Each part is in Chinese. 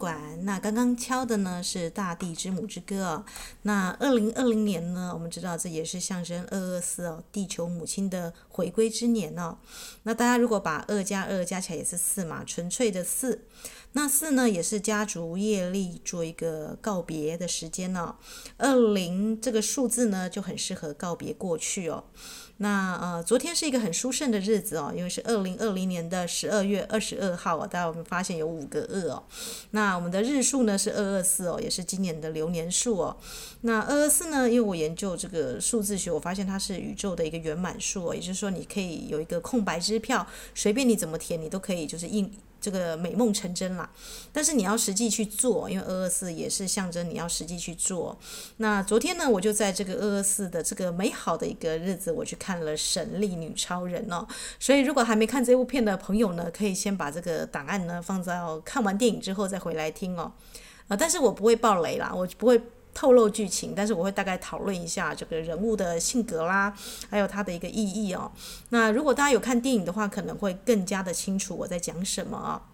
精灵图书馆。那刚刚敲的呢是《大地之母之歌》哦。那二零二零年呢，我们知道这也是象征二二四哦，地球母亲的回归之年哦。那大家如果把二加二加起来也是四嘛，纯粹的四。那四呢也是家族业力做一个告别的时间哦。二零这个数字呢就很适合告别过去哦。那呃，昨天是一个很殊胜的日子哦，因为是二零二零年的十二月二十二号啊，大家我们发现有五个二哦。那我们的日数呢是二二四哦，也是今年的流年数哦。那二二四呢，因为我研究这个数字学，我发现它是宇宙的一个圆满数哦，也就是说你可以有一个空白支票，随便你怎么填，你都可以就是印。这个美梦成真啦，但是你要实际去做，因为二二四也是象征你要实际去做。那昨天呢，我就在这个二二四的这个美好的一个日子，我去看了《神力女超人》哦。所以如果还没看这部片的朋友呢，可以先把这个档案呢放在看完电影之后再回来听哦。啊，但是我不会爆雷啦，我不会。透露剧情，但是我会大概讨论一下这个人物的性格啦，还有他的一个意义哦。那如果大家有看电影的话，可能会更加的清楚我在讲什么啊。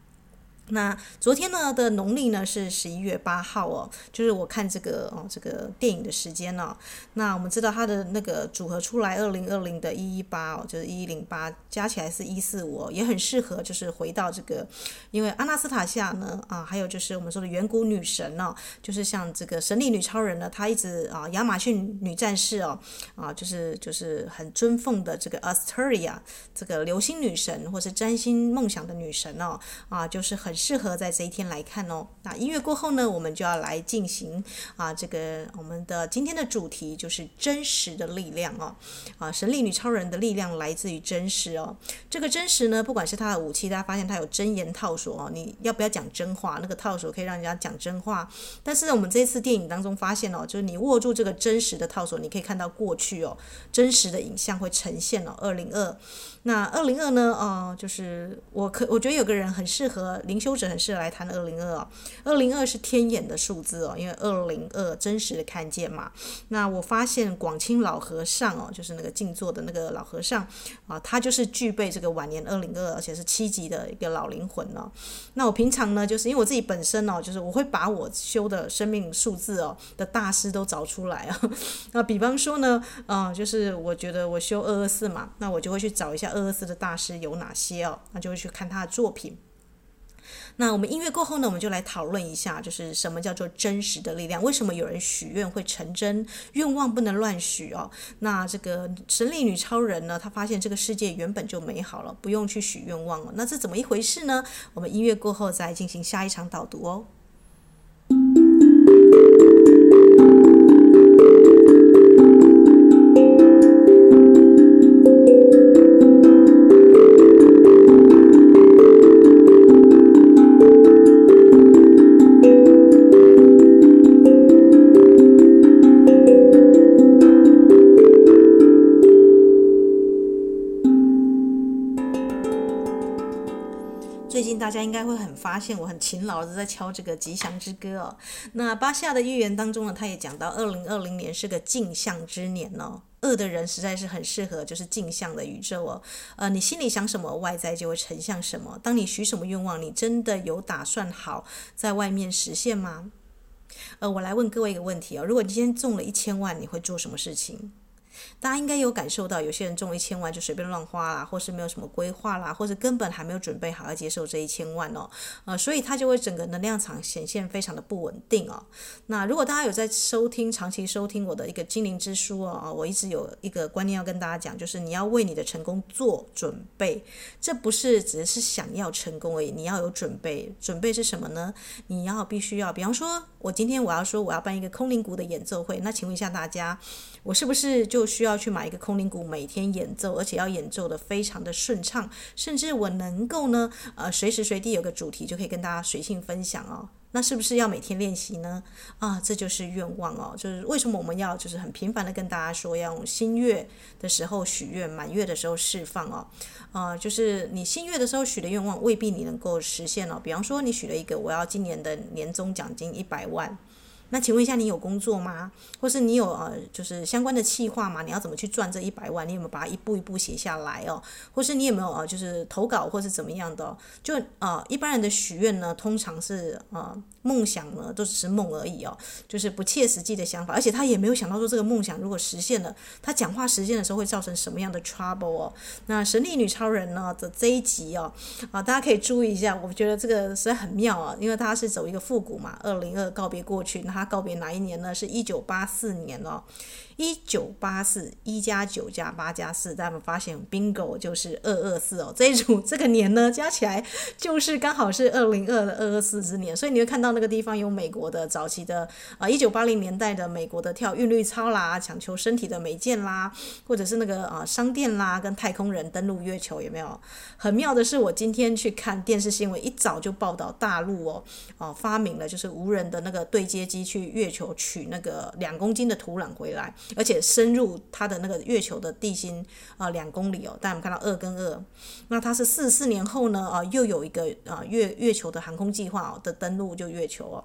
那昨天呢的农历呢是十一月八号哦，就是我看这个哦这个电影的时间哦。那我们知道它的那个组合出来二零二零的一一八哦，就是一一零八加起来是一四五，也很适合就是回到这个，因为阿纳斯塔夏呢啊，还有就是我们说的远古女神呢，就是像这个神力女超人呢，她一直啊亚马逊女战士哦啊，就是就是很尊奉的这个 Asteria 这个流星女神或是占星梦想的女神哦啊，就是很。适合在这一天来看哦。那音乐过后呢，我们就要来进行啊，这个我们的今天的主题就是真实的力量哦。啊，神力女超人的力量来自于真实哦。这个真实呢，不管是她的武器，大家发现她有真言套索哦。你要不要讲真话？那个套索可以让人家讲真话。但是我们这一次电影当中发现哦，就是你握住这个真实的套索，你可以看到过去哦，真实的影像会呈现哦。二零二。那二零二呢？哦、就是我可我觉得有个人很适合灵修者，很适合来谈二零二哦。二零二是天眼的数字哦，因为二零二真实的看见嘛。那我发现广清老和尚哦，就是那个静坐的那个老和尚啊，他就是具备这个晚年二零二，而且是七级的一个老灵魂哦。那我平常呢，就是因为我自己本身哦，就是我会把我修的生命数字哦的大师都找出来啊。那比方说呢，嗯、就是我觉得我修二二四嘛，那我就会去找一下。二二四的大师有哪些哦？那就会去看他的作品。那我们音乐过后呢，我们就来讨论一下，就是什么叫做真实的力量？为什么有人许愿会成真？愿望不能乱许哦。那这个神力女超人呢，她发现这个世界原本就美好了，不用去许愿望了。那这怎么一回事呢？我们音乐过后再进行下一场导读哦。大家应该会很发现我很勤劳的在敲这个吉祥之歌哦。那巴夏的预言当中呢，他也讲到二零二零年是个镜像之年哦。恶的人实在是很适合就是镜像的宇宙哦。呃，你心里想什么，外在就会成像什么。当你许什么愿望，你真的有打算好在外面实现吗？呃，我来问各位一个问题哦，如果你今天中了一千万，你会做什么事情？大家应该有感受到，有些人中一千万就随便乱花啦，或是没有什么规划啦，或者根本还没有准备好要接受这一千万哦，呃，所以他就会整个能量场显现非常的不稳定哦。那如果大家有在收听，长期收听我的一个精灵之书哦，我一直有一个观念要跟大家讲，就是你要为你的成功做准备，这不是只是想要成功而已，你要有准备。准备是什么呢？你要必须要，比方说，我今天我要说我要办一个空灵鼓的演奏会，那请问一下大家，我是不是就需要去买一个空灵鼓，每天演奏，而且要演奏得非常的顺畅，甚至我能够呢，呃，随时随地有个主题就可以跟大家随性分享哦。那是不是要每天练习呢？啊，这就是愿望哦。就是为什么我们要就是很频繁的跟大家说，要用新月的时候许愿，满月的时候释放哦。啊，就是你新月的时候许的愿望未必你能够实现哦。比方说你许了一个，我要今年的年终奖金一百万。那请问一下，你有工作吗？或是你有呃，就是相关的计划吗？你要怎么去赚这一百万？你有没有把它一步一步写下来哦？或是你有没有呃，就是投稿或是怎么样的？就呃，一般人的许愿呢，通常是呃，梦想呢都只是梦而已哦，就是不切实际的想法，而且他也没有想到说这个梦想如果实现了，他讲话实现的时候会造成什么样的 trouble 哦？那神力女超人呢的这一集哦，啊，大家可以注意一下，我觉得这个实在很妙啊，因为他是走一个复古嘛，二零二告别过去，那他告别哪一年呢？是一九八四年哦。一九八四，一加九加八加四，大家发现 bingo 就是二二四哦，这一组 这个年呢加起来就是刚好是二零二的二二四之年，所以你会看到那个地方有美国的早期的啊一九八零年代的美国的跳韵律操啦，抢求身体的美健啦，或者是那个啊商店啦，跟太空人登陆月球有没有？很妙的是，我今天去看电视新闻，一早就报道大陆哦哦发明了就是无人的那个对接机去月球取那个两公斤的土壤回来。而且深入它的那个月球的地心啊两公里哦，但我们看到二跟二，那它是四十四年后呢啊又有一个啊月月球的航空计划哦的登陆就月球哦。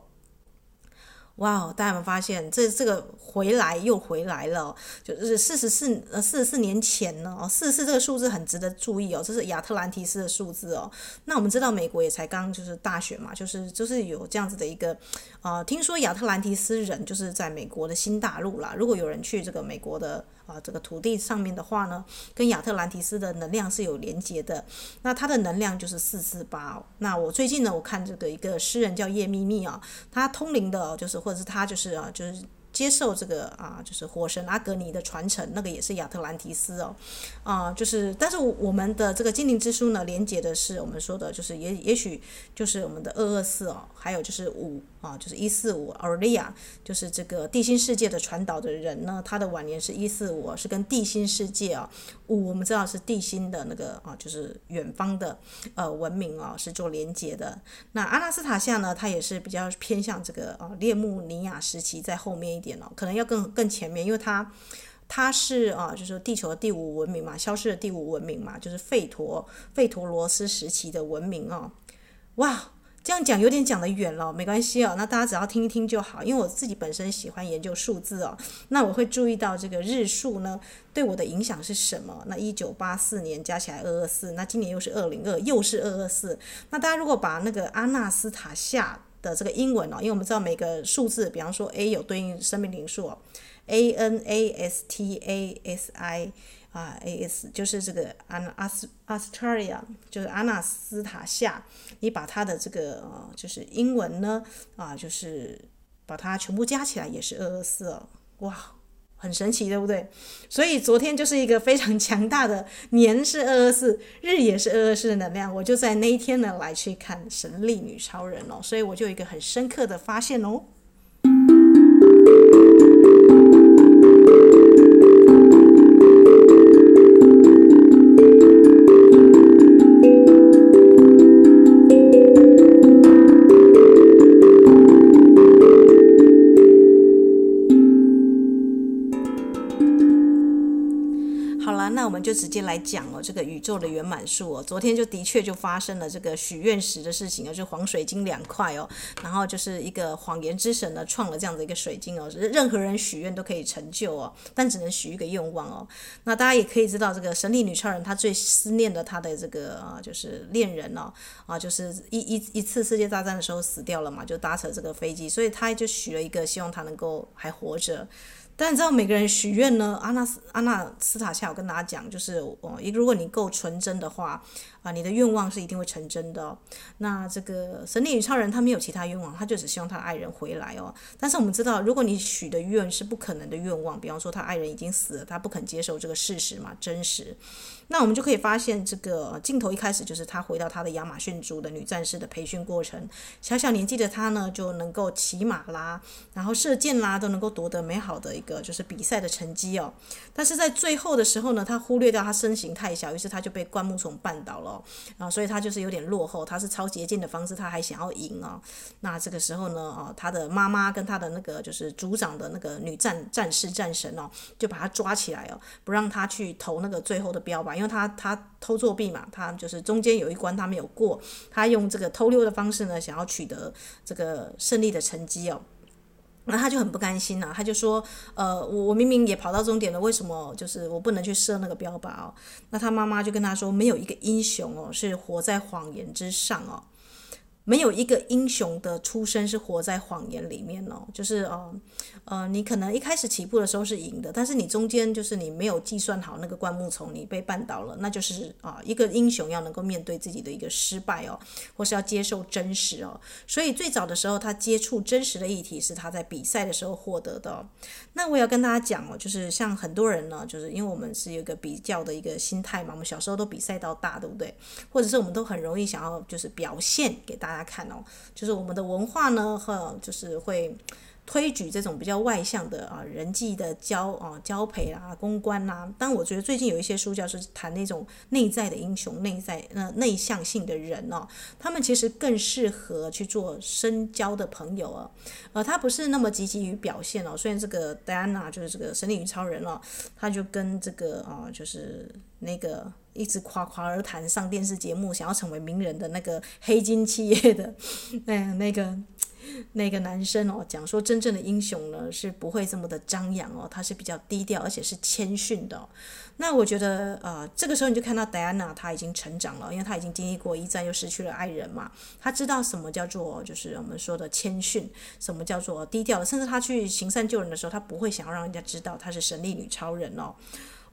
哇哦！大家有没有发现，这这个回来又回来了，就是四十四呃四十四年前呢哦，四十四这个数字很值得注意哦，这是亚特兰蒂斯的数字哦。那我们知道美国也才刚就是大选嘛，就是就是有这样子的一个呃，听说亚特兰蒂斯人就是在美国的新大陆啦。如果有人去这个美国的。啊，这个土地上面的话呢，跟亚特兰提斯的能量是有连接的。那它的能量就是四四八。那我最近呢，我看这个一个诗人叫叶秘密啊，他通灵的，就是或者是他就是啊，就是。接受这个啊，就是火神阿格尼的传承，那个也是亚特兰提斯哦，啊，就是，但是我们的这个精灵之书呢，连接的是我们说的，就是也也许就是我们的二二四哦，还有就是五啊，就是一四五奥利亚，就是这个地心世界的传导的人呢，他的晚年是一四五，是跟地心世界啊，五我们知道是地心的那个啊，就是远方的呃文明啊，是做连接的。那阿纳斯塔夏呢，他也是比较偏向这个啊列穆尼亚时期在后面一。点哦可能要更更前面，因为它它是啊，就是地球的第五文明嘛，消失的第五文明嘛，就是费陀费陀罗斯时期的文明哦。哇，这样讲有点讲得远了，没关系哦，那大家只要听一听就好。因为我自己本身喜欢研究数字哦，那我会注意到这个日数呢对我的影响是什么？那一九八四年加起来二二四，那今年又是二零二，又是二二四。那大家如果把那个阿纳斯塔夏。的这个英文哦，因为我们知道每个数字，比方说 A 有对应生命灵数哦，A N A S T A S I 啊 A S 就是这个安阿斯阿斯塔利亚，就是阿纳斯塔夏，你把它的这个呃就是英文呢啊，就是把它全部加起来也是二二四哦，哇！很神奇，对不对？所以昨天就是一个非常强大的年是二二四，日也是二二四的能量。我就在那一天呢来去看神力女超人哦，所以我就有一个很深刻的发现哦。就直接来讲哦，这个宇宙的圆满数哦，昨天就的确就发生了这个许愿石的事情啊，就黄水晶两块哦，然后就是一个谎言之神呢创了这样的一个水晶哦，任何人许愿都可以成就哦，但只能许一个愿望哦。那大家也可以知道，这个神力女超人她最思念的她的这个啊，就是恋人哦，啊，就是一一一次世界大战的时候死掉了嘛，就搭乘这个飞机，所以她就许了一个希望他能够还活着。但你知道每个人许愿呢？阿纳斯阿纳斯塔夏，我跟大家讲，就是哦，如果你够纯真的话。啊，你的愿望是一定会成真的。那这个神力与超人他没有其他愿望，他就只希望他的爱人回来哦。但是我们知道，如果你许的愿是不可能的愿望，比方说他爱人已经死了，他不肯接受这个事实嘛，真实。那我们就可以发现，这个镜头一开始就是她回到她的亚马逊族的女战士的培训过程。小小年纪的她呢，就能够骑马啦，然后射箭啦，都能够夺得美好的一个就是比赛的成绩哦。但是在最后的时候呢，她忽略掉她身形太小，于是她就被灌木丛绊倒了。啊，所以他就是有点落后，他是抄捷径的方式，他还想要赢啊。那这个时候呢，啊，他的妈妈跟他的那个就是组长的那个女战战士战神哦，就把他抓起来哦，不让他去投那个最后的标靶，因为他他偷作弊嘛，他就是中间有一关他没有过，他用这个偷溜的方式呢，想要取得这个胜利的成绩哦。那他就很不甘心呐、他就说，呃，我我明明也跑到终点了，为什么就是我不能去射那个标靶哦？那他妈妈就跟他说，没有一个英雄哦是活在谎言之上哦。没有一个英雄的出生是活在谎言里面哦，就是哦呃，你可能一开始起步的时候是赢的，但是你中间就是你没有计算好那个灌木丛，你被绊倒了，那就是啊、一个英雄要能够面对自己的一个失败哦，或是要接受真实哦。所以最早的时候，他接触真实的议题是他在比赛的时候获得的、哦。那我要跟大家讲哦，就是像很多人呢，就是因为我们是有一个比较的一个心态嘛，我们小时候都比赛到大，对不对？或者是我们都很容易想要就是表现给大家。看哦，就是我们的文化呢，和就是会推举这种比较外向的啊人际的交啊交配啊公关啊。但我觉得最近有一些书教是谈那种内在的英雄、内在呃内向性的人哦，他们其实更适合去做深交的朋友哦。呃，他不是那么积极于表现哦。虽然这个戴安娜就是这个神力女超人哦，他就跟这个啊就是那个。一直夸夸而谈上电视节目，想要成为名人的那个黑金企业的，哎，那个那个男生哦，讲说真正的英雄呢是不会这么的张扬哦，他是比较低调，而且是谦逊的。那我觉得呃，这个时候你就看到戴安娜她已经成长了，因为她已经经历过一战，又失去了爱人嘛，她知道什么叫做就是我们说的谦逊，什么叫做低调，甚至她去行善救人的时候，她不会想要让人家知道她是神力女超人哦。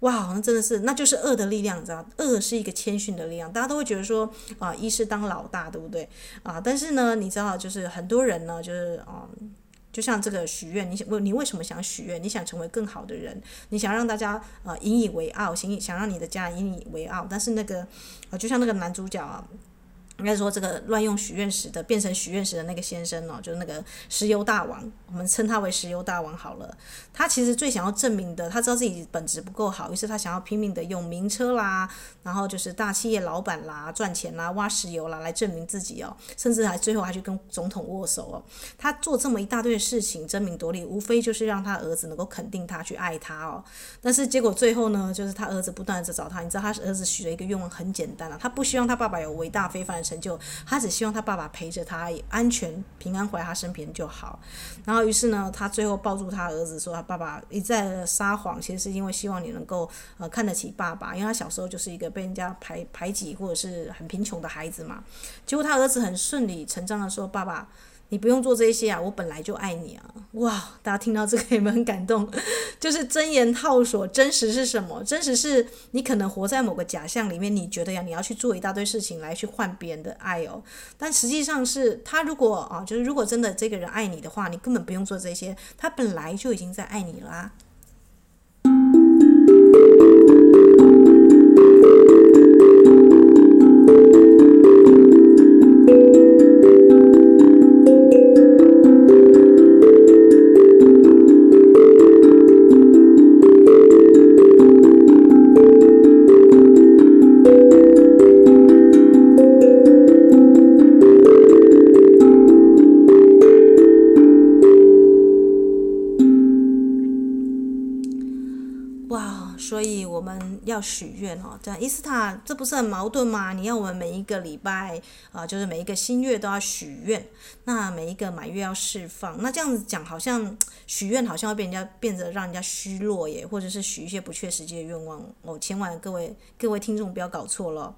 哇，那真的是，那就是恶的力量，你知道？恶是一个谦逊的力量，大家都会觉得说啊，一是当老大，对不对？啊，但是呢，你知道，就是很多人呢，就是嗯，就像这个许愿，你想问你为什么想许愿？你想成为更好的人，你想让大家啊引以为傲，想想让你的家引以为傲，但是那个啊，就像那个男主角啊。应该说，这个乱用许愿石的，变成许愿石的那个先生哦，就是那个石油大王，我们称他为石油大王好了。他其实最想要证明的，他知道自己本质不够好，于是他想要拼命的用名车啦，然后就是大企业老板啦，赚钱啦，挖石油啦，来证明自己哦，甚至还最后还去跟总统握手哦。他做这么一大堆的事情，争名夺利，无非就是让他儿子能够肯定他，去爱他哦。但是结果最后呢，就是他儿子不断的找他，你知道他儿子许了一个愿望，很简单啊，他不希望他爸爸有伟大非凡的成就，他只希望他爸爸陪着他，安全平安回来他身边就好。然后于是呢，他最后抱住他儿子说：“他爸爸一再撒谎，其实是因为希望你能够呃看得起爸爸，因为他小时候就是一个被人家排排挤或者是很贫穷的孩子嘛。结果他儿子很顺理成章的说：‘爸爸。’你不用做这些啊，我本来就爱你啊！哇，大家听到这个有没有很感动？就是真言套索，真实是什么？真实是你可能活在某个假象里面，你觉得呀，你要去做一大堆事情来去换别人的爱哦。但实际上是他如果啊，就是如果真的这个人爱你的话，你根本不用做这些，他本来就已经在爱你啦。要许愿哦，这样伊斯塔，这不是很矛盾吗？你要我们每一个礼拜啊，就是每一个新月都要许愿，那每一个满月要释放，那这样子讲好像许愿好像要被人家变得让人家虚弱耶，或者是许一些不切实际的愿望哦，千万各位各位听众不要搞错了。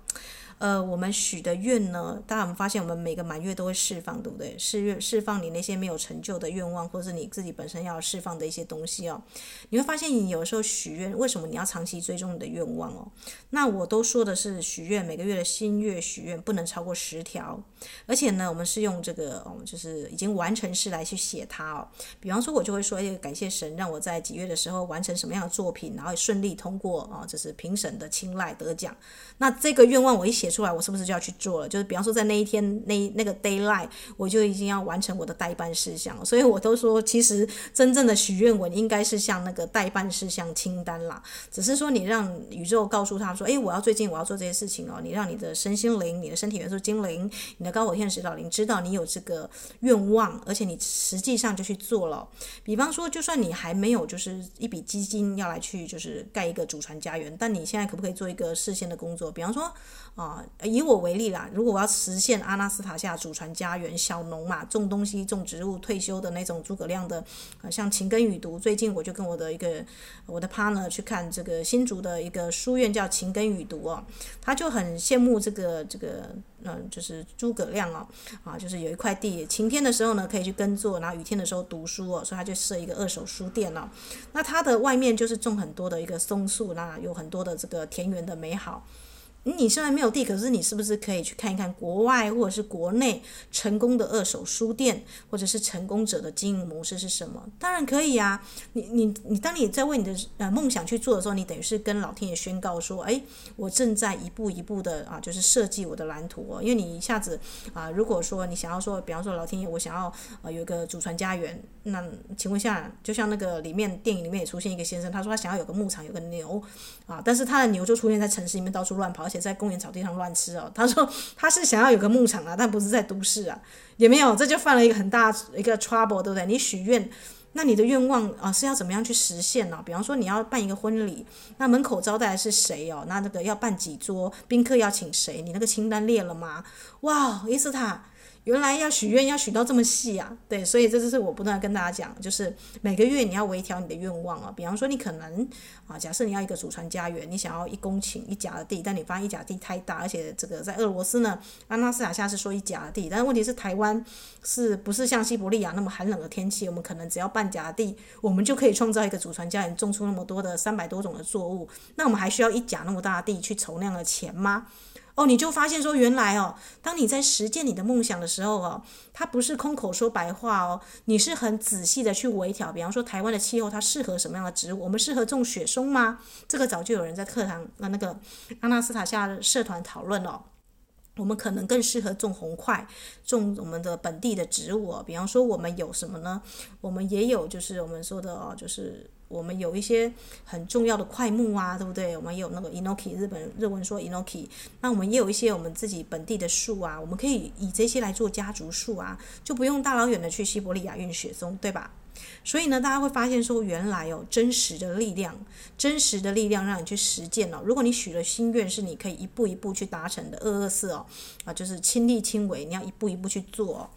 呃，我们许的愿呢，大家我们发现，我们每个满月都会释放，对不对？释愿释放你那些没有成就的愿望，或者是你自己本身要释放的一些东西哦。你会发现，你有时候许愿，为什么你要长期追踪你的愿望哦？那我都说的是许愿，每个月的新月许愿不能超过十条，而且呢，我们是用这个哦，就是已经完成式来去写它哦。比方说，我就会说，哎，感谢神让我在几月的时候完成什么样的作品，然后顺利通过啊，就是评审的青睐得奖。那这个愿望我一写出来，我是不是就要去做了？就是比方说，在那一天那那个 daylight，我就已经要完成我的待办事项了。所以我都说，其实真正的许愿文应该是像那个待办事项清单啦。只是说，你让宇宙告诉他说：“诶，我要最近我要做这些事情哦。”你让你的身心灵、你的身体元素精灵、你的高火天使导灵知道你有这个愿望，而且你实际上就去做了。比方说，就算你还没有就是一笔基金要来去就是盖一个祖传家园，但你现在可不可以做一个事先的工作？比方说啊，以我为例啦，如果我要实现阿纳斯塔夏祖传家园小农嘛，种东西、种植物、退休的那种诸葛亮的，啊，像勤耕雨读。最近我就跟我的一个我的 partner 去看这个新竹的一个书院，叫勤耕雨读哦，他就很羡慕这个这个，嗯，就是诸葛亮哦，啊，就是有一块地，晴天的时候呢可以去耕作，然后雨天的时候读书哦，所以他就设一个二手书店哦。那他的外面就是种很多的一个松树，那有很多的这个田园的美好。你虽然没有地，可是你是不是可以去看一看国外或者是国内成功的二手书店，或者是成功者的经营模式是什么？当然可以啊！你你你，当你在为你的呃梦想去做的时候，你等于是跟老天爷宣告说：哎，我正在一步一步的啊，就是设计我的蓝图哦。因为你一下子啊，如果说你想要说，比方说老天爷，我想要呃有一个祖传家园，那请问下，就像那个里面电影里面也出现一个先生，他说他想要有个牧场，有个牛啊，但是他的牛就出现在城市里面到处乱跑。且在公园草地上乱吃哦，他说他是想要有个牧场啊，但不是在都市啊，也没有，这就犯了一个很大一个 trouble，对不对？你许愿，那你的愿望啊是要怎么样去实现呢？比方说你要办一个婚礼，那门口招待的是谁哦？那那个要办几桌，宾客要请谁？你那个清单列了吗？哇，伊斯塔。原来要许愿要许到这么细啊，对，所以这就是我不断跟大家讲，就是每个月你要微调你的愿望啊。比方说你可能啊，假设你要一个祖传家园，你想要一公顷一甲的地，但你发现一甲地太大，而且这个在俄罗斯呢，阿纳斯塔夏是说一甲的地，但问题是台湾是不是像西伯利亚那么寒冷的天气？我们可能只要半甲地，我们就可以创造一个祖传家园，种出那么多的三百多种的作物，那我们还需要一甲那么大地去筹那样的钱吗？哦，你就发现说，原来哦，当你在实践你的梦想的时候哦，它不是空口说白话哦，你是很仔细的去微调。比方说，台湾的气候它适合什么样的植物？我们适合种雪松吗？这个早就有人在课堂那那个阿纳斯塔夏社团讨论了哦。我们可能更适合种红桧，种我们的本地的植物。比方说，我们有什么呢？我们也有，就是我们说的哦，就是。我们有一些很重要的块木啊，对不对？我们有那个 inoki，日本日文说 inoki。那我们也有一些我们自己本地的树啊，我们可以以这些来做家族树啊，就不用大老远的去西伯利亚运雪松，对吧？所以呢，大家会发现说，原来哦，真实的力量，真实的力量让你去实践哦。如果你许了心愿，是你可以一步一步去达成的。二二四哦，啊，就是亲力亲为，你要一步一步去做哦。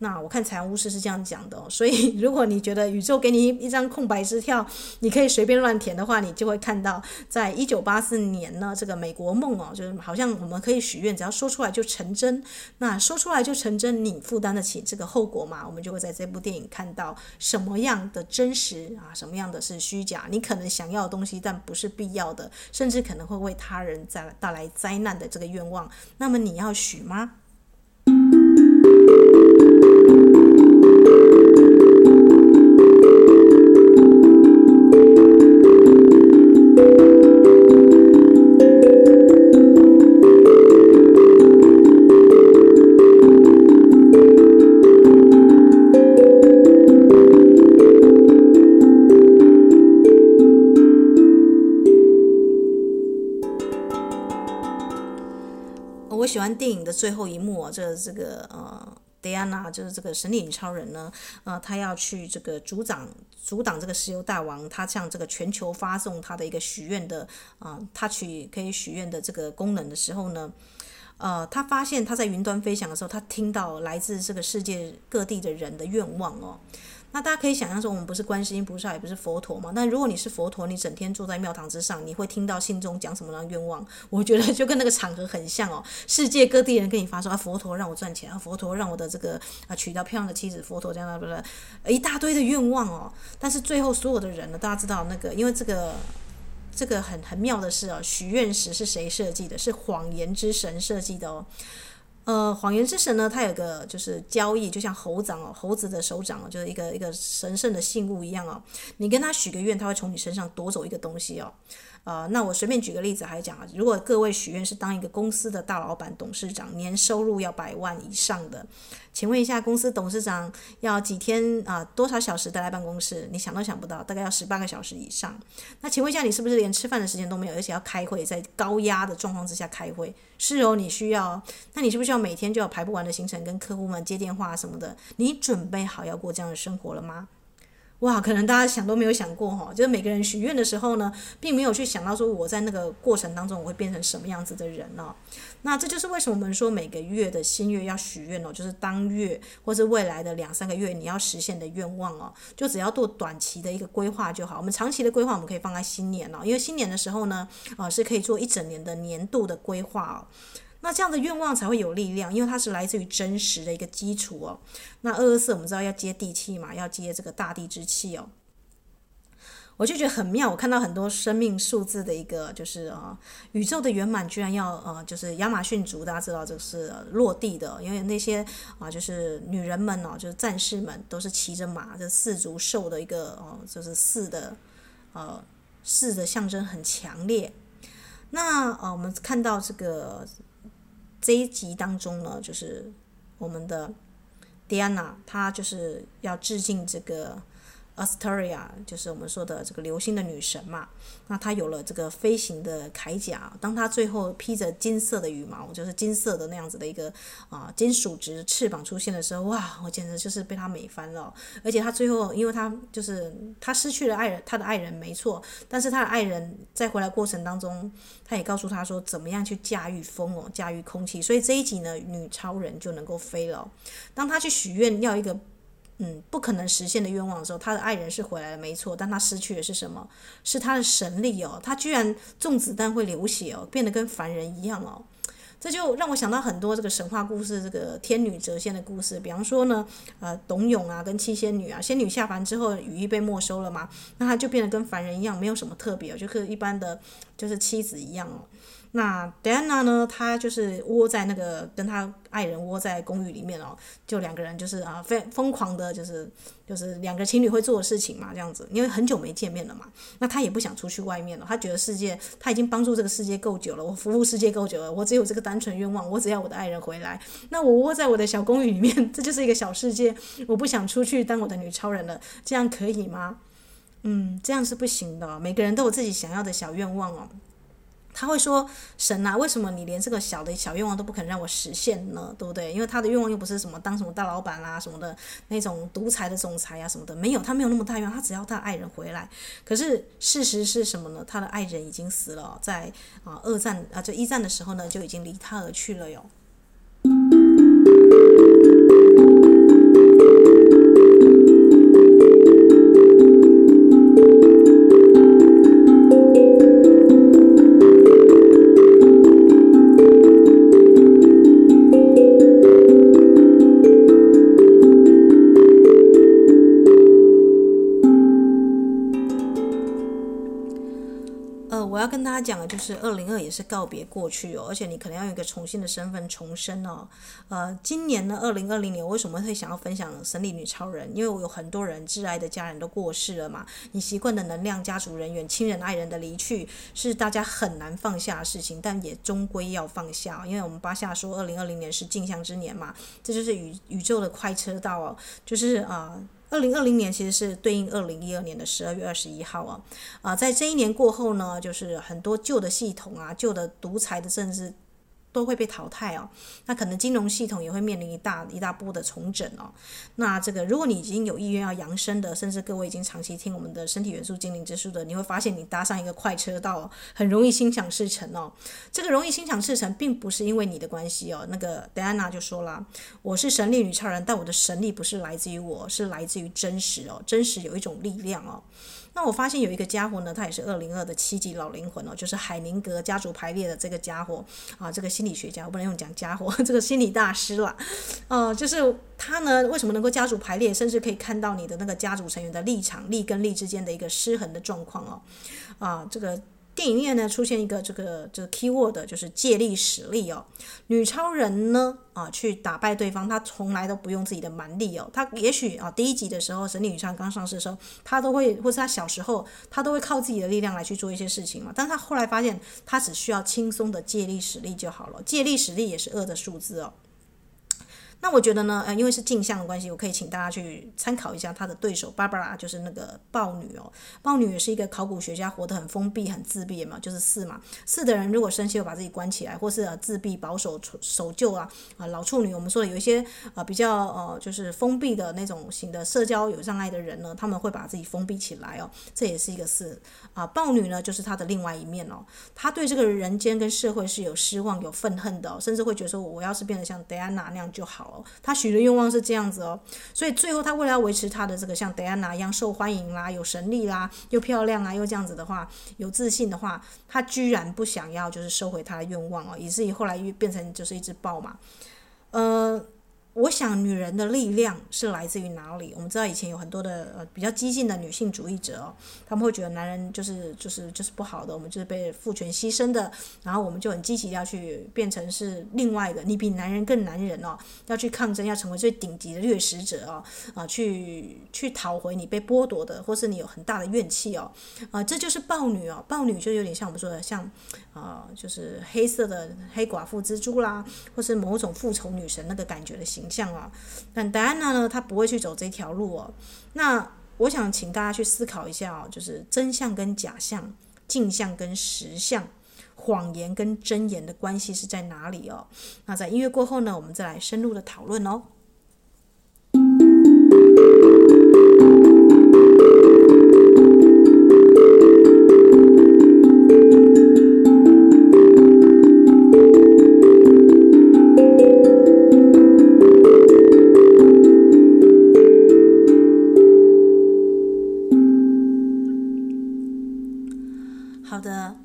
那我看彩虹巫师是这样讲的哦，所以如果你觉得宇宙给你一张空白支票，你可以随便乱填的话，你就会看到，在一九八四年呢，这个美国梦哦，就是好像我们可以许愿，只要说出来就成真。那说出来就成真，你负担得起这个后果吗？我们就会在这部电影看到什么样的真实啊，什么样的是虚假？你可能想要的东西，但不是必要的，甚至可能会为他人带带来灾难的这个愿望，那么你要许吗？最后一幕，这、这个呃，戴安娜就是这个神力女超人呢，呃，她要去这个阻挡阻挡这个石油大王，他向这个全球发送他的一个许愿的啊，他、呃、取可以许愿的这个功能的时候呢，呃，他发现他在云端飞翔的时候，他听到来自这个世界各地的人的愿望哦。那大家可以想象说，我们不是观世音菩萨，也不是佛陀嘛。但如果你是佛陀，你整天坐在庙堂之上，你会听到信中讲什么样的愿望？我觉得就跟那个场合很像哦。世界各地人跟你发说啊，佛陀让我赚钱啊，佛陀让我的这个啊娶到漂亮的妻子，佛陀这样的不是一大堆的愿望哦。但是最后所有的人呢，大家知道那个，因为这个这个很很妙的是哦，许愿石是谁设计的？是谎言之神设计的哦。呃，谎言之神呢，他有个就是交易，就像猴掌哦，猴子的手掌哦，就是一个一个神圣的信物一样哦。你跟他许个愿，他会从你身上夺走一个东西哦。呃，那我随便举个例子还讲啊，如果各位许愿是当一个公司的大老板、董事长，年收入要百万以上的，请问一下，公司董事长要几天啊、多少小时待在办公室？你想都想不到，大概要十八个小时以上。那请问一下，你是不是连吃饭的时间都没有，而且要开会，在高压的状况之下开会？是哦，你需要。那你是不是要每天就要排不完的行程，跟客户们接电话什么的？你准备好要过这样的生活了吗？哇，可能大家想都没有想过哈，就是每个人许愿的时候呢，并没有去想到说我在那个过程当中我会变成什么样子的人哦。那这就是为什么我们说每个月的新月要许愿哦，就是当月或是未来的两三个月你要实现的愿望哦，就只要做短期的一个规划就好。我们长期的规划我们可以放在新年哦，因为新年的时候呢，啊是可以做一整年的年度的规划哦。那这样的愿望才会有力量，因为它是来自于真实的一个基础哦。那二二四我们知道要接地气嘛，要接这个大地之气哦。我就觉得很妙，我看到很多生命数字的一个就是啊，宇宙的圆满居然要呃，就是亚马逊族大家知道这是落地的，因为那些啊就是女人们哦，就是战士们都是骑着马，这四足兽的一个哦，就是四的呃四的象征很强烈。那呃我们看到这个。这一集当中呢，就是我们的 Diana，她就是要致敬这个。Asteria 就是我们说的这个流星的女神嘛，那她有了这个飞行的铠甲，当她最后披着金色的羽毛，就是金色的那样子的一个啊金属质翅膀出现的时候，哇，我简直就是被她美翻了。而且她最后，因为她就是她失去了爱人，她的爱人没错，但是她的爱人在回来过程当中，她也告诉她说怎么样去驾驭风哦，驾驭空气。所以这一集呢，女超人就能够飞了。当她去许愿要一个。嗯，不可能实现的愿望的时候，他的爱人是回来了，没错，但他失去的是什么？是他的神力哦，他居然中子弹会流血哦，变得跟凡人一样哦，这就让我想到很多这个神话故事，这个天女谪仙的故事，比方说呢，呃，董永啊，跟七仙女啊，仙女下凡之后，羽翼被没收了嘛，那他就变得跟凡人一样，没有什么特别，就是一般的就是妻子一样哦。那戴安娜呢？她就是窝在那个跟她爱人窝在公寓里面哦，就两个人就是啊，非疯狂的，就是就是两个情侣会做的事情嘛，这样子。因为很久没见面了嘛，那她也不想出去外面了。她觉得世界，她已经帮助这个世界够久了，我服务世界够久了，我只有这个单纯愿望，我只要我的爱人回来。那我窝在我的小公寓里面，这就是一个小世界，我不想出去当我的女超人了，这样可以吗？嗯，这样是不行的。每个人都有自己想要的小愿望哦。他会说：“神啊，为什么你连这个小的小愿望都不肯让我实现呢？对不对？因为他的愿望又不是什么当什么大老板啦、啊，什么的那种独裁的总裁啊什么的，没有，他没有那么大愿望，他只要他爱人回来。可是事实是什么呢？他的爱人已经死了，在啊二战啊就一战的时候呢，就已经离他而去了哟。”我要跟大家讲的就是二零二也是告别过去哦，而且你可能要有一个重新的身份重生哦。呃，今年呢，二零二零年，为什么会想要分享神力女超人？因为我有很多人挚爱的家人都过世了嘛。你习惯的能量、家族人员、亲人、爱人的离去，是大家很难放下的事情，但也终归要放下。因为我们巴夏说，二零二零年是镜像之年嘛，这就是宇宇宙的快车道哦，就是啊。二零二零年其实是对应二零一二年的十二月二十一号啊，啊，在这一年过后呢，就是很多旧的系统啊，旧的独裁的政治。都会被淘汰哦，那可能金融系统也会面临一大一大波的重整哦。那这个，如果你已经有意愿要扬升的，甚至各位已经长期听我们的身体元素精灵之书的，你会发现你搭上一个快车道，很容易心想事成哦。这个容易心想事成，并不是因为你的关系哦。那个戴安娜就说了，我是神力女超人，但我的神力不是来自于我，是来自于真实哦。真实有一种力量哦。那我发现有一个家伙呢，他也是二零二的七级老灵魂哦，就是海宁格家族排列的这个家伙啊，这个心理学家我不能用讲家伙，这个心理大师啦，呃，就是他呢，为什么能够家族排列，甚至可以看到你的那个家族成员的立场、力跟力之间的一个失衡的状况哦，啊，这个。电影院呢出现一个这个这个 keyword 就是借力使力哦，女超人呢啊去打败对方，她从来都不用自己的蛮力哦，她也许啊第一集的时候神力女超刚上市的时候，她都会或是她小时候她都会靠自己的力量来去做一些事情嘛，但她后来发现她只需要轻松的借力使力就好了，借力使力也是二的数字哦。那我觉得呢，呃，因为是镜像的关系，我可以请大家去参考一下他的对手芭芭拉，就是那个豹女哦。豹女也是一个考古学家，活得很封闭、很自闭嘛，就是四嘛。四的人如果生气，又把自己关起来，或是呃自闭、保守、守旧啊啊、老处女，我们说的有一些呃比较呃就是封闭的那种型的社交有障碍的人呢，他们会把自己封闭起来哦，这也是一个四啊。豹女呢，就是她的另外一面哦，她对这个人间跟社会是有失望、有愤恨的、甚至会觉得说，我要是变得像戴安娜那样就好。他许的愿望是这样子哦，所以最后他为了要维持他的这个像戴安娜一样受欢迎啦、有神力啦、又漂亮啊、又这样子的话，有自信的话，他居然不想要就是收回他的愿望哦，以至于后来又变成就是一只豹嘛，呃。我想，女人的力量是来自于哪里？我们知道以前有很多的呃比较激进的女性主义者哦，他们会觉得男人就是就是就是不好的，我们就是被父权牺牲的，然后我们就很积极要去变成是另外一个，你比男人更男人哦，要去抗争，要成为最顶级的掠食者哦，啊，去去讨回你被剥夺的，或是你有很大的怨气哦，啊，这就是豹女哦，豹女就有点像我们说的像啊，就是黑色的黑寡妇蜘蛛啦，或是某种复仇女神那个感觉的形像啊，但戴安娜呢，她不会去走这条路哦。那我想请大家去思考一下哦，就是真相跟假象、镜像跟实像、谎言跟真言的关系是在哪里哦？那在音乐过后呢，我们再来深入的讨论哦。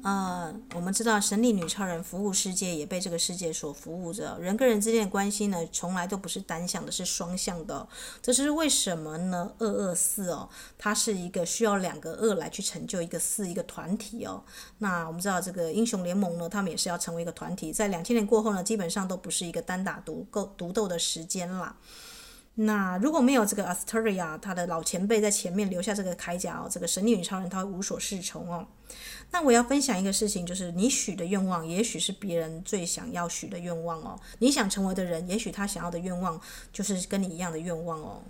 呃，我们知道神力女超人服务世界，也被这个世界所服务着。人跟人之间的关系呢，从来都不是单向的，是双向的。这是为什么呢？二二四哦，它是一个需要两个二来去成就一个四一个团体哦。那我们知道这个英雄联盟呢，他们也是要成为一个团体。在两千年过后呢，基本上都不是一个单打独斗独斗的时间啦。那如果没有这个 Asteria，他的老前辈在前面留下这个铠甲哦，这个神力女超人他会无所适从哦。那我要分享一个事情，就是你许的愿望，也许是别人最想要许的愿望哦。你想成为的人，也许他想要的愿望就是跟你一样的愿望哦，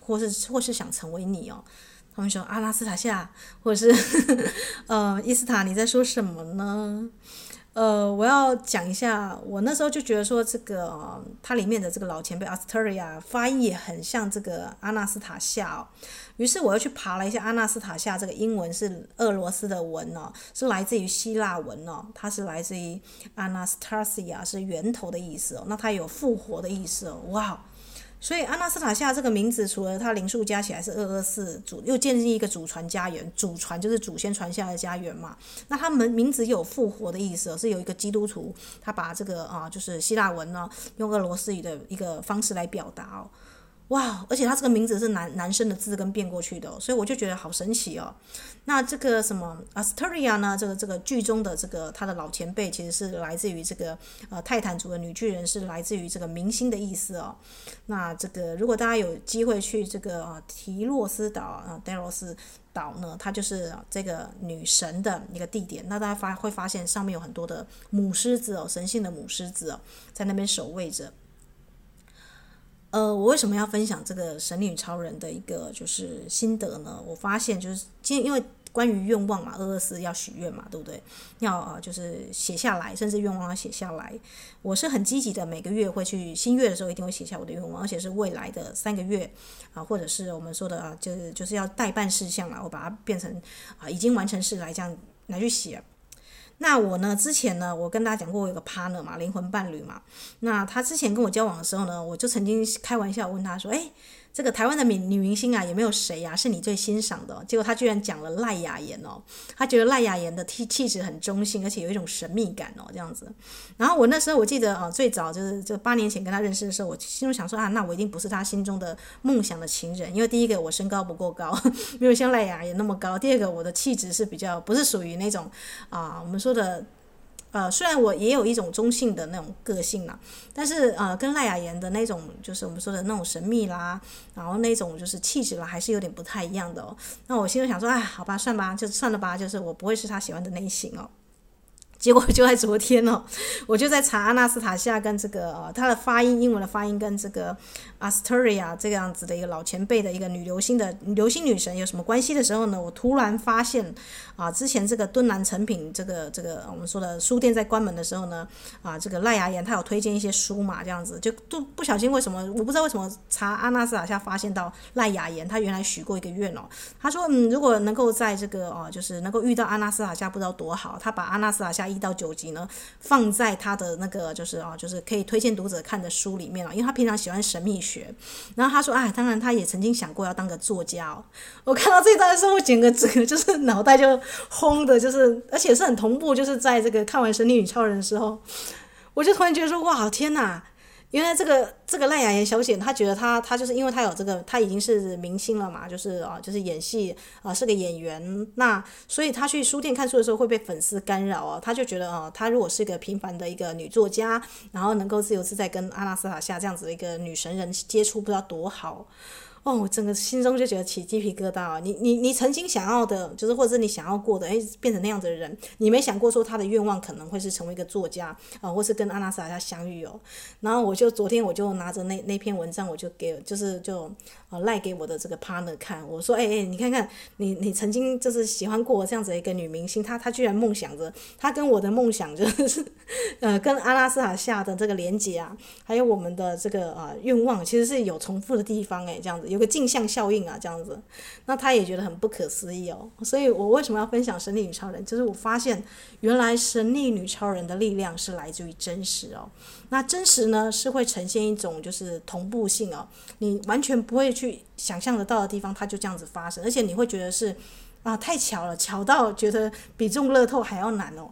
或是或是想成为你哦。他们说阿拉斯塔夏，或者是 呃伊斯塔，你在说什么呢？呃，我要讲一下，我那时候就觉得说，这个它里面的这个老前辈 Asteria 发音也很像这个阿纳斯塔夏哦。于是我又去爬了一下阿纳斯塔夏这个英文是俄罗斯的文哦，是来自于希腊文哦，它是来自于 Anastasia 是源头的意思哦，那它有复活的意思哦，哇！所以阿纳斯塔夏这个名字，除了它灵数加起来是二二四，祖又建立一个祖传家园，祖传就是祖先传下来的家园嘛。那他们名字有复活的意思，是有一个基督徒，他把这个啊，就是希腊文呢，用俄罗斯语的一个方式来表达哦。哇，而且他这个名字是男男生的字跟变过去的，所以我就觉得好神奇哦。那这个什么 Asteria 呢？这个这个剧中的这个他的老前辈，其实是来自于这个呃泰坦族的女巨人，是来自于这个明星的意思哦。那这个如果大家有机会去这个啊提洛斯岛啊戴洛斯岛呢，它就是这个女神的一个地点。那大家发会发现上面有很多的母狮子哦，神性的母狮子哦，在那边守卫着。呃，我为什么要分享这个神女超人的一个就是心得呢？我发现就是今因为关于愿望嘛，二二四要许愿嘛，对不对？要啊，就是写下来，甚至愿望要写下来。我是很积极的，每个月会去新月的时候一定会写下我的愿望，而且是未来的三个月啊，或者是我们说的啊，就是就是要待办事项啦，我把它变成啊已经完成事来这样来去写。那我呢？之前呢，我跟大家讲过，我有个 partner 嘛，灵魂伴侣嘛。那他之前跟我交往的时候呢，我就曾经开玩笑问他说：“诶。”这个台湾的女女明星啊，有没有谁呀、啊、是你最欣赏的？结果他居然讲了赖雅妍哦，他觉得赖雅妍的气气质很中性，而且有一种神秘感哦，这样子。然后我那时候我记得啊，最早就是这八年前跟他认识的时候，我心中想说啊，那我一定不是他心中的梦想的情人，因为第一个我身高不够高，没有像赖雅妍那么高；第二个我的气质是比较不是属于那种啊，我们说说的。呃，虽然我也有一种中性的那种个性啦，但是呃，跟赖雅妍的那种，就是我们说的那种神秘啦，然后那种就是气质啦，还是有点不太一样的哦。那我心里想说，哎，好吧，算吧，就算了吧，就是我不会是他喜欢的类型哦。结果就在昨天哦，我就在查阿纳斯塔夏跟这个呃，他的发音，英文的发音跟这个 Asteria 这个样子的一个老前辈的一个女流星的流星女神有什么关系的时候呢，我突然发现啊，之前这个敦南诚品这个这个我们说的书店在关门的时候呢，啊，这个赖雅妍她有推荐一些书嘛，这样子就都不小心为什么我不知道为什么查阿纳斯塔夏发现到赖雅妍她原来许过一个愿哦，她说嗯，如果能够在这个哦，就是能够遇到阿纳斯塔夏不知道多好，她把阿纳斯塔夏。一到九集呢，放在他的那个就是啊，就是可以推荐读者看的书里面了，因为他平常喜欢神秘学。然后他说，哎，当然他也曾经想过要当个作家哦。我看到这段的时候，我整个整个就是脑袋就轰的，就是而且是很同步，就是在这个看完《神力女超人》的时候，我就突然觉得说，哇，天哪！原来这个这个赖雅妍小姐，她觉得她她就是因为她有这个，她已经是明星了嘛，就是啊，就是演戏啊，是个演员。那所以她去书店看书的时候会被粉丝干扰啊，她就觉得啊，她如果是一个平凡的一个女作家，然后能够自由自在跟阿纳斯塔下这样子的一个女神人接触，不知道多好。哦，我整个心中就觉得起鸡皮疙瘩！你你你曾经想要的，就是或者是你想要过的，哎，变成那样子的人，你没想过说他的愿望可能会是成为一个作家啊，或是跟阿纳斯塔夏相遇哦。然后我就昨天我就拿着那那篇文章，我就给就是就呃赖给我的这个 partner 看，我说，哎哎，你看看你你曾经就是喜欢过这样子一个女明星，她她居然梦想着，她跟我的梦想就是 呃跟阿纳斯塔下的这个连接啊，还有我们的这个呃愿望，其实是有重复的地方哎，这样子有。有个镜像效应啊，这样子，那他也觉得很不可思议哦。所以我为什么要分享《神力女超人》？就是我发现，原来神力女超人的力量是来自于真实哦。那真实呢，是会呈现一种就是同步性哦，你完全不会去想象得到的地方，它就这样子发生，而且你会觉得是啊，太巧了，巧到觉得比中乐透还要难哦。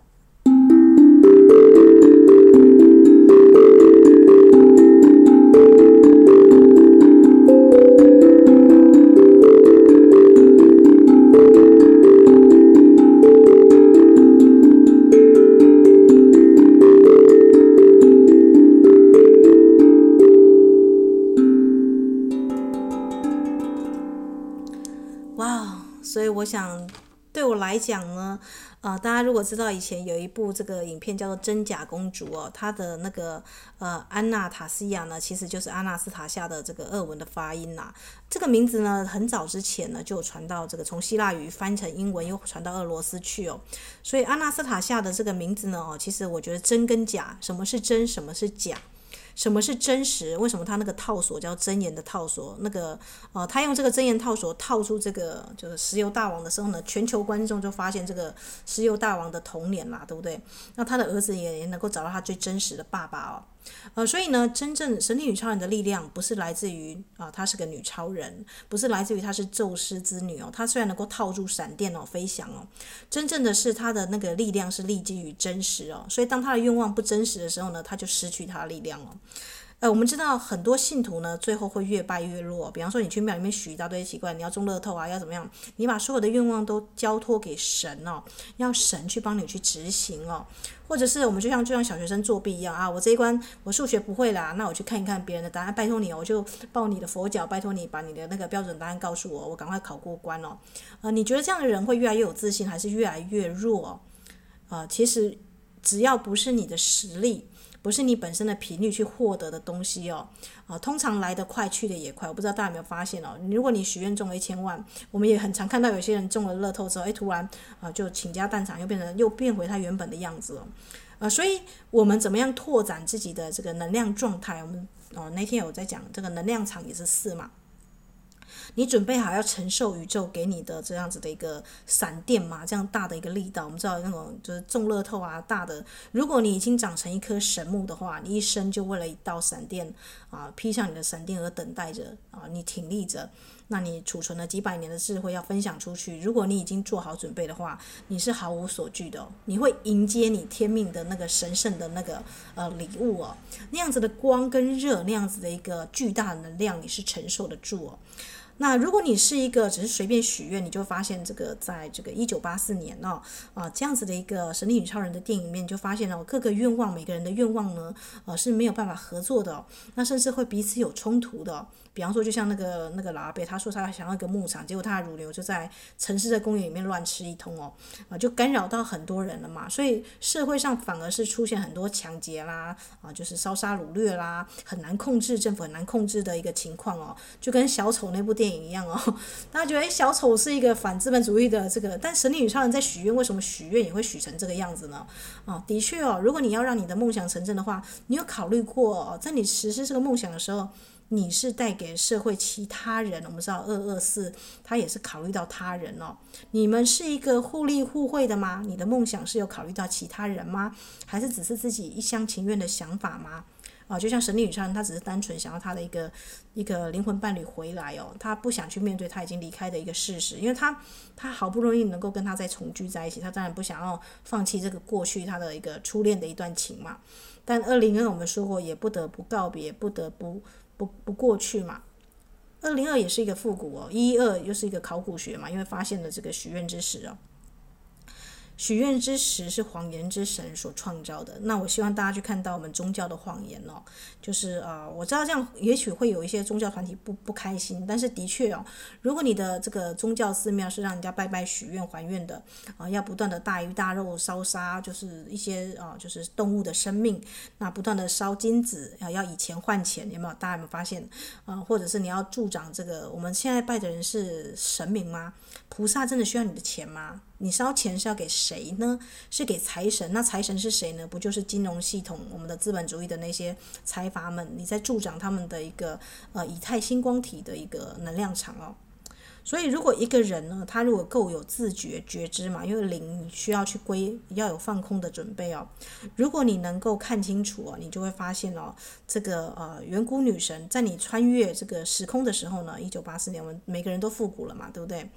来讲呢，呃，大家如果知道以前有一部这个影片叫做《真假公主》哦，它的那个呃安娜塔西亚呢，其实就是阿纳斯塔夏的这个俄文的发音呐。这个名字呢，很早之前呢就传到这个从希腊语翻成英文，又传到俄罗斯去哦。所以阿纳斯塔夏的这个名字呢，哦，其实我觉得真跟假，什么是真，什么是假？什么是真实？为什么他那个套索叫真言的套索？那个呃，他用这个真言套索套出这个就是石油大王的时候呢，全球观众就发现这个石油大王的童年啦，对不对？那他的儿子也能够找到他最真实的爸爸哦。呃，所以呢，真正神力女超人的力量不是来自于啊，她是个女超人，不是来自于她是宙斯之女哦。她虽然能够套住闪电哦，飞翔哦，真正的是她的那个力量是立基于真实哦。所以当她的愿望不真实的时候呢，她就失去她的力量了。呃，我们知道很多信徒呢，最后会越败越弱。比方说，你去庙里面许一大堆奇怪，你要中乐透啊，要怎么样？你把所有的愿望都交托给神哦，要神去帮你去执行哦。或者是我们就像就像小学生作弊一样啊，我这一关我数学不会啦，那我去看一看别人的答案，拜托你哦，我就抱你的佛脚，拜托你把你的那个标准答案告诉我，我赶快考过关哦。呃，你觉得这样的人会越来越有自信，还是越来越弱？呃，其实只要不是你的实力。不是你本身的频率去获得的东西哦，啊，通常来得快，去的也快。我不知道大家有没有发现哦，如果你许愿中了一千万，我们也很常看到有些人中了乐透之后，哎，突然啊就倾家荡产，又变成又变回他原本的样子了，呃，所以我们怎么样拓展自己的这个能量状态？我们哦那天有在讲这个能量场也是四嘛。你准备好要承受宇宙给你的这样子的一个闪电吗？这样大的一个力道，我们知道那种就是中乐透啊，大的。如果你已经长成一棵神木的话，你一生就为了一道闪电啊，劈向你的闪电而等待着啊，你挺立着。那你储存了几百年的智慧要分享出去。如果你已经做好准备的话，你是毫无所惧的，你会迎接你天命的那个神圣的那个呃礼物哦，那样子的光跟热，那样子的一个巨大的能量，你是承受得住哦。那如果你是一个只是随便许愿，你就发现这个在这个一九八四年哦啊这样子的一个神力女超人的电影里面，就发现了各个愿望，每个人的愿望呢，呃是没有办法合作的，那甚至会彼此有冲突的。比方说，就像那个那个老阿伯，他说他想要一个牧场，结果他的乳牛就在城市的公园里面乱吃一通哦，啊，就干扰到很多人了嘛。所以社会上反而是出现很多抢劫啦，啊，就是烧杀掳掠啦，很难控制，政府很难控制的一个情况哦。就跟小丑那部电电影一样哦，大家觉得诶，小丑是一个反资本主义的这个，但神力女超人在许愿，为什么许愿也会许成这个样子呢？啊，的确哦，如果你要让你的梦想成真的话，你有考虑过哦，在你实施这个梦想的时候。你是带给社会其他人，我们知道二二四，他也是考虑到他人哦。你们是一个互利互惠的吗？你的梦想是有考虑到其他人吗？还是只是自己一厢情愿的想法吗？啊，就像神力女超人，他只是单纯想要他的一个一个灵魂伴侣回来哦，他不想去面对他已经离开的一个事实，因为他他好不容易能够跟他再重聚在一起，他当然不想要放弃这个过去他的一个初恋的一段情嘛。但二零二我们说过，也不得不告别，不得不。不不过去嘛，二零二也是一个复古哦，一二又是一个考古学嘛，因为发现了这个许愿之石哦。许愿之石是谎言之神所创造的。那我希望大家去看到我们宗教的谎言哦，就是呃，我知道这样也许会有一些宗教团体不不开心，但是的确哦，如果你的这个宗教寺庙是让人家拜拜许愿还愿的啊，要不断的大鱼大肉烧杀，就是一些啊，就是动物的生命，那不断的烧金子啊，要以钱换钱，有没有？大家有没有发现啊？或者是你要助长这个，我们现在拜的人是神明吗？菩萨真的需要你的钱吗？你烧钱是要给谁呢？是给财神？那财神是谁呢？不就是金融系统，我们的资本主义的那些财阀们？你在助长他们的一个呃以太星光体的一个能量场哦。所以如果一个人呢，他如果够有自觉觉知嘛，因为灵需要去归，要有放空的准备哦。如果你能够看清楚哦，你就会发现哦，这个呃远古女神在你穿越这个时空的时候呢，一九八四年我们每个人都复古了嘛，对不对？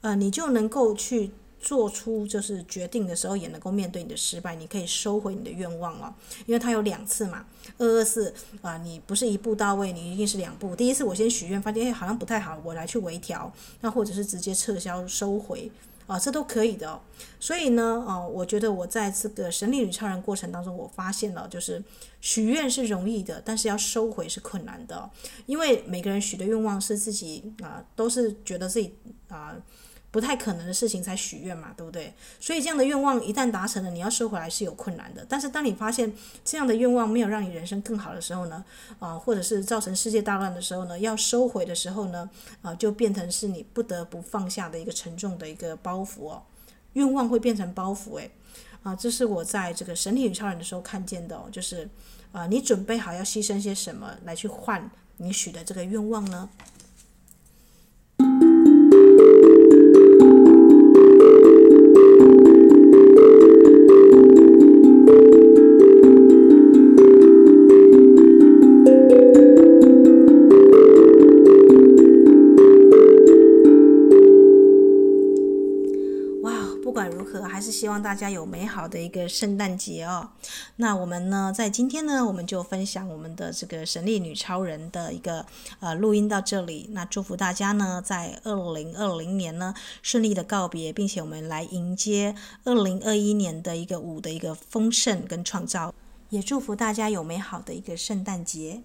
呃，你就能够去。做出就是决定的时候，也能够面对你的失败，你可以收回你的愿望哦，因为它有两次嘛，二二四啊，你不是一步到位，你一定是两步。第一次我先许愿，发现哎好像不太好，我来去微调，那或者是直接撤销收回啊，这都可以的。所以呢，哦，我觉得我在这个神力女超人过程当中，我发现了就是许愿是容易的，但是要收回是困难的，因为每个人许的愿望是自己啊，都是觉得自己啊。不太可能的事情才许愿嘛，对不对？所以这样的愿望一旦达成了，你要收回来是有困难的。但是当你发现这样的愿望没有让你人生更好的时候呢，啊，或者是造成世界大乱的时候呢，要收回的时候呢，啊，就变成是你不得不放下的一个沉重的一个包袱哦。愿望会变成包袱，诶，啊，这是我在这个神力女超人的时候看见的哦，就是啊，你准备好要牺牲些什么来去换你许的这个愿望呢？大家有美好的一个圣诞节哦。那我们呢，在今天呢，我们就分享我们的这个神力女超人的一个呃录音到这里。那祝福大家呢，在二零二零年呢顺利的告别，并且我们来迎接二零二一年的一个五的一个丰盛跟创造。也祝福大家有美好的一个圣诞节。